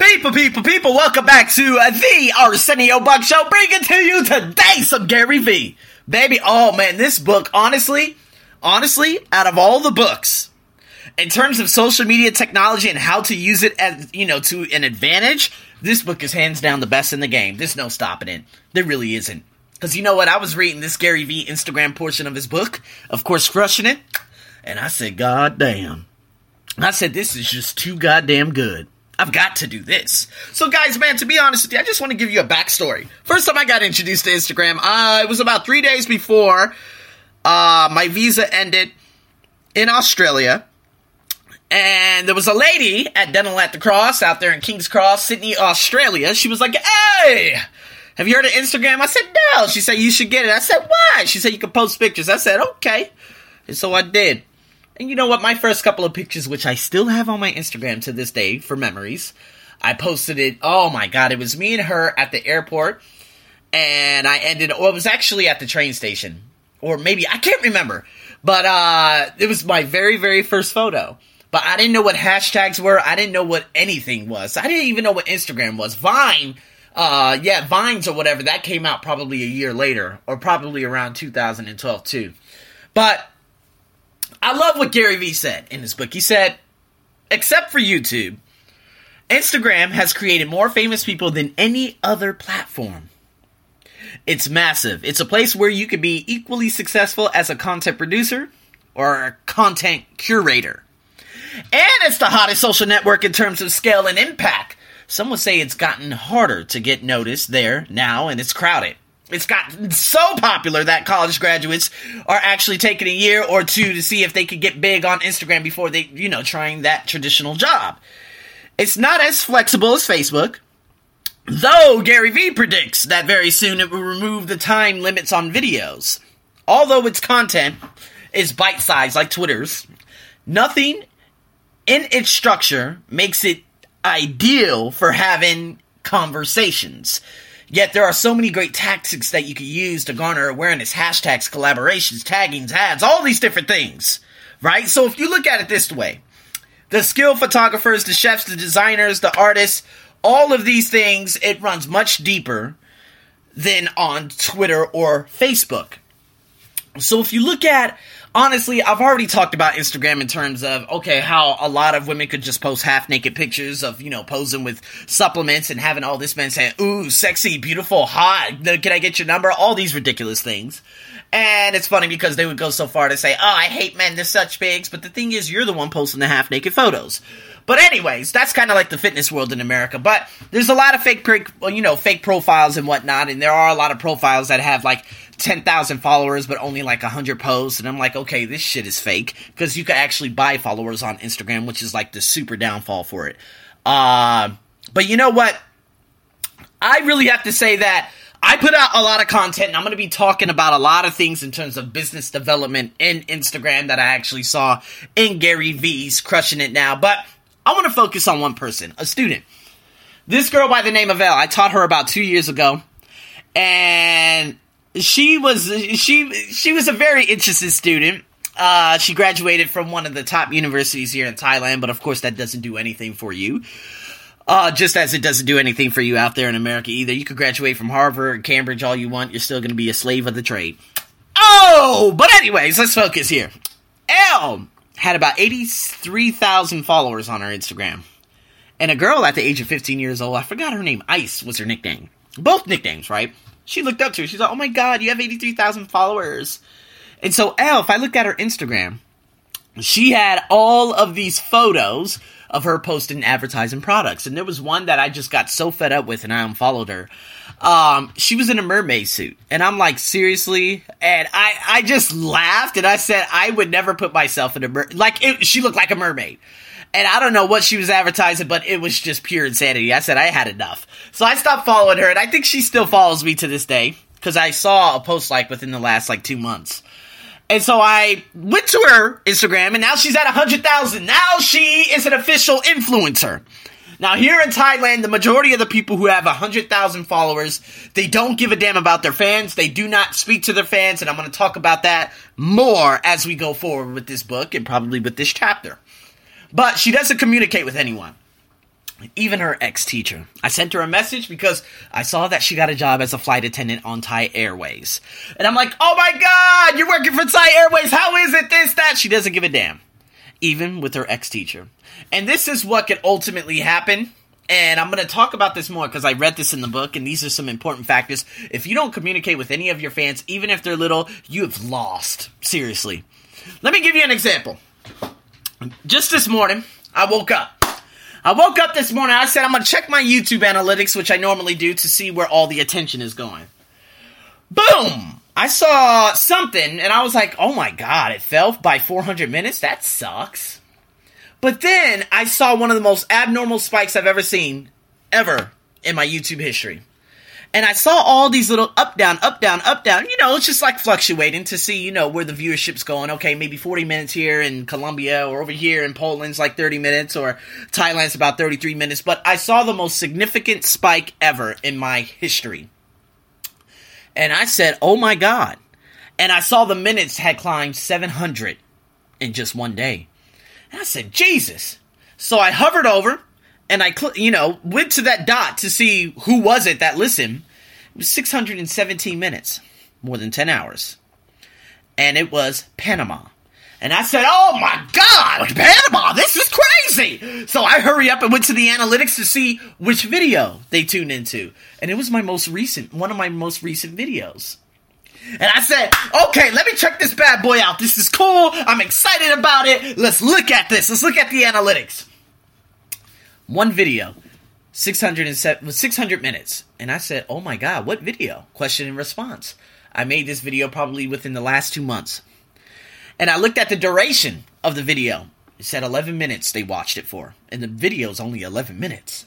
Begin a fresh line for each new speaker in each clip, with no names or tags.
People, people, people, welcome back to the Arsenio Buck Show, bringing to you today some Gary Vee. Baby, oh man, this book, honestly, honestly, out of all the books, in terms of social media technology and how to use it as, you know, to an advantage, this book is hands down the best in the game. There's no stopping it. There really isn't. Because you know what? I was reading this Gary Vee Instagram portion of his book, of course, crushing it, and I said, God damn. I said, this is just too goddamn good. I've got to do this. So, guys, man, to be honest with you, I just want to give you a backstory. First time I got introduced to Instagram, uh, it was about three days before uh, my visa ended in Australia. And there was a lady at Dental at the Cross out there in King's Cross, Sydney, Australia. She was like, Hey, have you heard of Instagram? I said, No. She said, You should get it. I said, Why? She said, You can post pictures. I said, Okay. And so I did. And you know what? My first couple of pictures, which I still have on my Instagram to this day for memories, I posted it. Oh my god, it was me and her at the airport, and I ended. Well, it was actually at the train station, or maybe I can't remember. But uh, it was my very, very first photo. But I didn't know what hashtags were. I didn't know what anything was. I didn't even know what Instagram was. Vine, uh, yeah, Vines or whatever. That came out probably a year later, or probably around 2012 too. But I love what Gary Vee said in his book. He said, except for YouTube, Instagram has created more famous people than any other platform. It's massive. It's a place where you could be equally successful as a content producer or a content curator. And it's the hottest social network in terms of scale and impact. Some would say it's gotten harder to get noticed there now and it's crowded. It's gotten so popular that college graduates are actually taking a year or two to see if they could get big on Instagram before they, you know, trying that traditional job. It's not as flexible as Facebook, though Gary Vee predicts that very soon it will remove the time limits on videos. Although its content is bite sized like Twitter's, nothing in its structure makes it ideal for having conversations. Yet there are so many great tactics that you could use to garner awareness hashtags, collaborations, taggings, ads, all these different things. Right? So if you look at it this way, the skilled photographers, the chefs, the designers, the artists, all of these things, it runs much deeper than on Twitter or Facebook. So if you look at honestly, I've already talked about Instagram in terms of okay, how a lot of women could just post half naked pictures of you know posing with supplements and having all this men saying, "Ooh, sexy, beautiful, hot. Can I get your number?" All these ridiculous things. And it's funny because they would go so far to say, "Oh, I hate men. They're such pigs." But the thing is, you're the one posting the half naked photos. But anyways, that's kind of like the fitness world in America. But there's a lot of fake, you know, fake profiles and whatnot, and there are a lot of profiles that have like 10,000 followers, but only like 100 posts. And I'm like, okay, this shit is fake because you can actually buy followers on Instagram, which is like the super downfall for it. Uh, but you know what? I really have to say that I put out a lot of content and I'm going to be talking about a lot of things in terms of business development in Instagram that I actually saw in Gary Vee's Crushing It Now. But I want to focus on one person, a student. This girl by the name of Elle, I taught her about two years ago. And she was she she was a very interested student. Uh, she graduated from one of the top universities here in Thailand, but of course that doesn't do anything for you. Uh, just as it doesn't do anything for you out there in America either. You could graduate from Harvard, or Cambridge, all you want. You're still going to be a slave of the trade. Oh, but anyways, let's focus here. Elle had about 83,000 followers on her Instagram. And a girl at the age of 15 years old, I forgot her name, Ice was her nickname. Both nicknames, right? She looked up to. She's like, oh my god, you have 83,000 followers. And so, Elle, if I look at her Instagram, she had all of these photos of her posting advertising products. And there was one that I just got so fed up with and I unfollowed her. Um, she was in a mermaid suit. And I'm like, seriously? And I, I just laughed and I said, I would never put myself in a mer- like, it, she looked like a mermaid. And I don't know what she was advertising, but it was just pure insanity. I said I had enough. So I stopped following her, and I think she still follows me to this day. Because I saw a post like within the last like two months. And so I went to her Instagram, and now she's at 100,000. Now she is an official influencer. Now, here in Thailand, the majority of the people who have 100,000 followers, they don't give a damn about their fans. They do not speak to their fans, and I'm going to talk about that more as we go forward with this book and probably with this chapter but she doesn't communicate with anyone. even her ex teacher. I sent her a message because I saw that she got a job as a flight attendant on Thai Airways. And I'm like, oh my god, you're working for Thai Airways. How is it this, that? She doesn't give a damn. Even with her ex teacher. And this is what could ultimately happen. And I'm going to talk about this more because I read this in the book, and these are some important factors. If you don't communicate with any of your fans, even if they're little, you have lost. Seriously. Let me give you an example. Just this morning, I woke up. I woke up this morning. I said I'm going to check my YouTube analytics, which I normally do, to see where all the attention is going. Boom! I saw something, and I was like, oh my god, it fell by 400 minutes? That sucks. But then I saw one of the most abnormal spikes I've ever seen, ever, in my YouTube history. And I saw all these little up, down, up, down, up, down. You know, it's just like fluctuating to see, you know, where the viewership's going. Okay, maybe 40 minutes here in Colombia, or over here in Poland's like 30 minutes, or Thailand's about 33 minutes. But I saw the most significant spike ever in my history. And I said, oh my God. And I saw the minutes had climbed 700 in just one day. And I said, Jesus. So I hovered over and I, cl- you know, went to that dot to see who was it that listened. It was 617 minutes, more than 10 hours. And it was Panama. And I said, oh my God, Panama, this is crazy. So I hurry up and went to the analytics to see which video they tuned into. And it was my most recent, one of my most recent videos. And I said, okay, let me check this bad boy out. This is cool. I'm excited about it. Let's look at this. Let's look at the analytics one video, 600, 600 minutes. And I said, oh my God, what video? Question and response. I made this video probably within the last two months. And I looked at the duration of the video. It said 11 minutes they watched it for. And the video is only 11 minutes.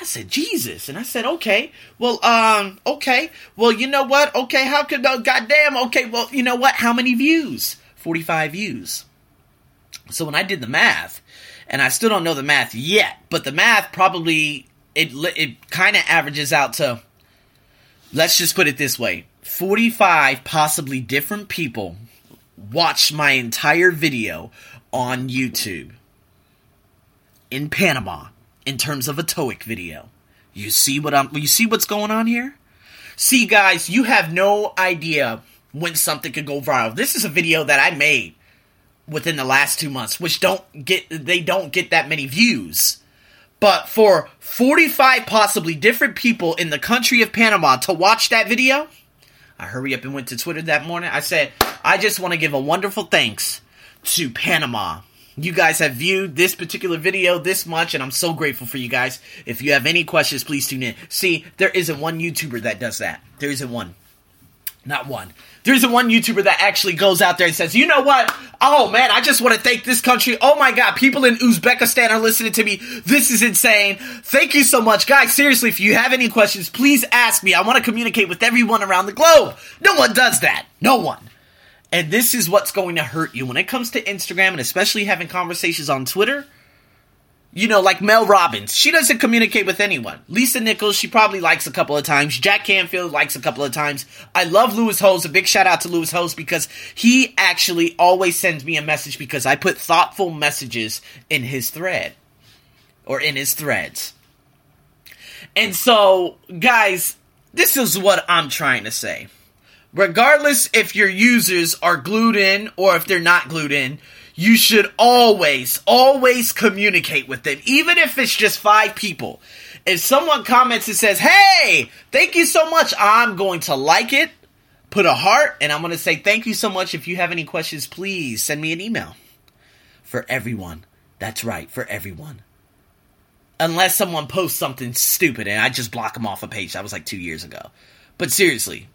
I said, Jesus. And I said, okay. Well, um, okay. Well, you know what? Okay, how could, uh, goddamn, okay, well, you know what? How many views? 45 views. So when I did the math, and I still don't know the math yet, but the math probably it it kind of averages out to let's just put it this way 45 possibly different people watched my entire video on YouTube in Panama in terms of a TOEIC video. You see what I'm you see what's going on here? See guys, you have no idea when something could go viral. This is a video that I made within the last two months, which don't get they don't get that many views. But for 45 possibly different people in the country of Panama to watch that video, I hurry up and went to Twitter that morning. I said, I just want to give a wonderful thanks to Panama. You guys have viewed this particular video this much, and I'm so grateful for you guys. If you have any questions, please tune in. See, there isn't one YouTuber that does that. There isn't one. Not one. There's a one YouTuber that actually goes out there and says, you know what? Oh man, I just want to thank this country. Oh my god, people in Uzbekistan are listening to me. This is insane. Thank you so much. Guys, seriously, if you have any questions, please ask me. I want to communicate with everyone around the globe. No one does that. No one. And this is what's going to hurt you when it comes to Instagram and especially having conversations on Twitter you know, like Mel Robbins. She doesn't communicate with anyone. Lisa Nichols, she probably likes a couple of times. Jack Canfield likes a couple of times. I love Lewis Howes. A big shout out to Lewis Howes because he actually always sends me a message because I put thoughtful messages in his thread or in his threads. And so, guys, this is what I'm trying to say. Regardless if your users are glued in or if they're not glued in, you should always, always communicate with them, even if it's just five people. If someone comments and says, Hey, thank you so much, I'm going to like it, put a heart, and I'm going to say, Thank you so much. If you have any questions, please send me an email. For everyone. That's right, for everyone. Unless someone posts something stupid and I just block them off a page. That was like two years ago. But seriously,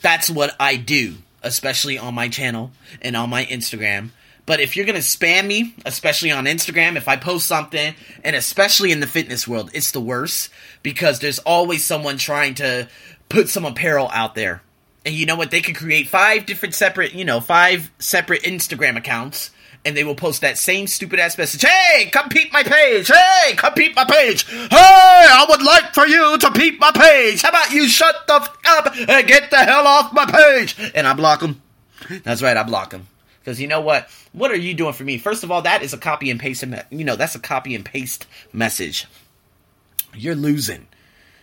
that's what I do, especially on my channel and on my Instagram. But if you're gonna spam me, especially on Instagram, if I post something, and especially in the fitness world, it's the worst because there's always someone trying to put some apparel out there. And you know what? They could create five different separate, you know, five separate Instagram accounts and they will post that same stupid ass message. Hey, come peep my page. Hey, come peep my page. Hey, I would like for you to peep my page. How about you shut the f- up and get the hell off my page? And I block them. That's right, I block them. Because you know what? What are you doing for me? First of all, that is a copy and paste. You know, that's a copy and paste message. you're losing.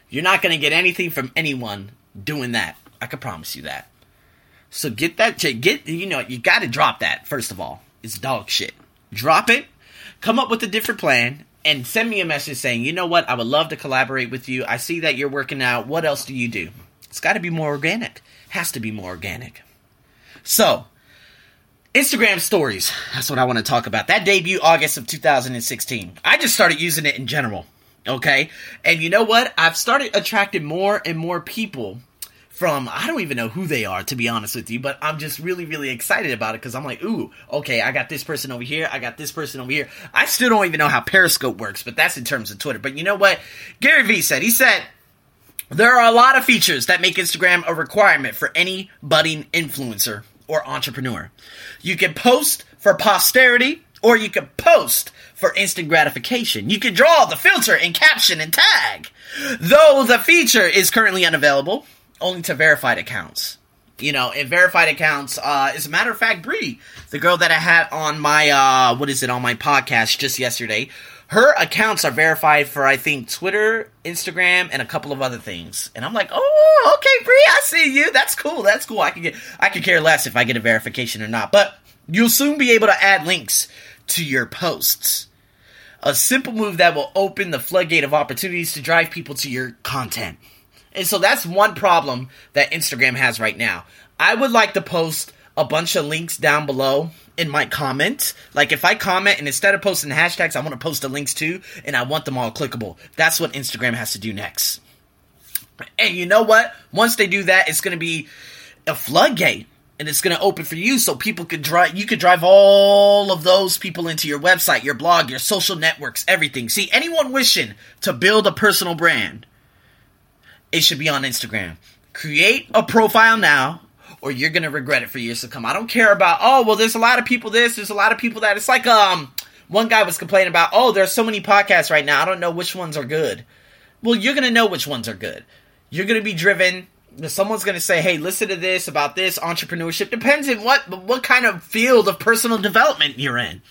You're not going to get anything from anyone doing that. I can promise you that. So get that get you know, you got to drop that first of all. It's dog shit. Drop it. Come up with a different plan and send me a message saying, "You know what? I would love to collaborate with you. I see that you're working out. What else do you do?" It's got to be more organic. Has to be more organic. So, Instagram stories. That's what I want to talk about. That debut August of 2016. I just started using it in general. Okay? And you know what? I've started attracting more and more people from I don't even know who they are to be honest with you, but I'm just really really excited about it because I'm like, ooh, okay, I got this person over here, I got this person over here. I still don't even know how Periscope works, but that's in terms of Twitter. But you know what? Gary Vee said he said there are a lot of features that make Instagram a requirement for any budding influencer or entrepreneur. You can post for posterity or you can post for instant gratification. You can draw the filter and caption and tag. Though the feature is currently unavailable, only to verified accounts. You know, in verified accounts, uh, as a matter of fact, Bree, the girl that I had on my, uh, what is it, on my podcast just yesterday, her accounts are verified for, I think, Twitter, Instagram, and a couple of other things. And I'm like, oh, okay, Bree, I see you. That's cool. That's cool. I can get, I could care less if I get a verification or not. But you'll soon be able to add links to your posts. A simple move that will open the floodgate of opportunities to drive people to your content. And so that's one problem that Instagram has right now. I would like to post a bunch of links down below in my comment. Like if I comment and instead of posting hashtags, I want to post the links too, and I want them all clickable. That's what Instagram has to do next. And you know what? Once they do that, it's going to be a floodgate and it's going to open for you so people could drive you could drive all of those people into your website your blog your social networks everything see anyone wishing to build a personal brand it should be on Instagram. Create a profile now, or you're gonna regret it for years to come. I don't care about oh well, there's a lot of people this, there's a lot of people that. It's like um, one guy was complaining about oh, there's so many podcasts right now. I don't know which ones are good. Well, you're gonna know which ones are good. You're gonna be driven. Someone's gonna say, "Hey, listen to this about this entrepreneurship." Depends in what what kind of field of personal development you're in.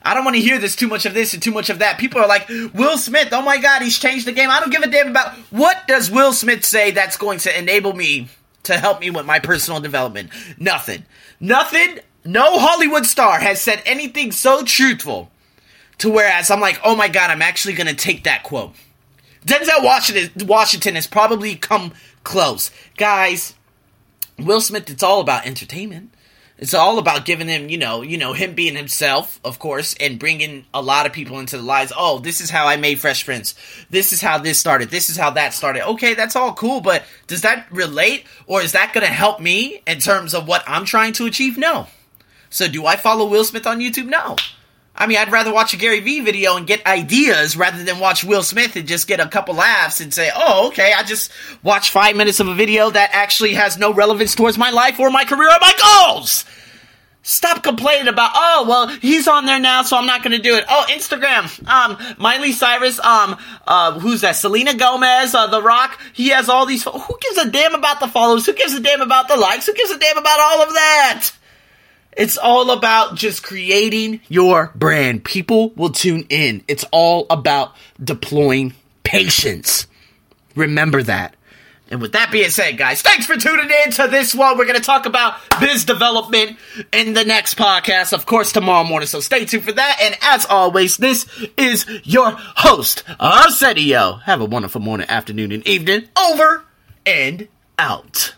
I don't want to hear this too much of this and too much of that. People are like, Will Smith, oh my god, he's changed the game. I don't give a damn about what does Will Smith say that's going to enable me to help me with my personal development? Nothing. Nothing. No Hollywood star has said anything so truthful to whereas I'm like, oh my god, I'm actually gonna take that quote. Denzel Washington Washington has probably come close. Guys, Will Smith, it's all about entertainment. It's all about giving him, you know, you know, him being himself, of course, and bringing a lot of people into the lives. Oh, this is how I made Fresh Prince. This is how this started. This is how that started. Okay, that's all cool, but does that relate or is that going to help me in terms of what I'm trying to achieve? No. So do I follow Will Smith on YouTube? No. I mean, I'd rather watch a Gary Vee video and get ideas rather than watch Will Smith and just get a couple laughs and say, oh, okay, I just watched five minutes of a video that actually has no relevance towards my life or my career or my goals. Stop complaining about, oh, well, he's on there now, so I'm not gonna do it. Oh, Instagram, um, Miley Cyrus, um, uh, who's that? Selena Gomez, uh, The Rock, he has all these, who gives a damn about the followers? Who gives a damn about the likes? Who gives a damn about all of that? It's all about just creating your brand. People will tune in. It's all about deploying patience. Remember that. And with that being said, guys, thanks for tuning in to this one. We're going to talk about biz development in the next podcast, of course, tomorrow morning. So stay tuned for that. And as always, this is your host, Arsenio. Have a wonderful morning, afternoon, and evening. Over and out.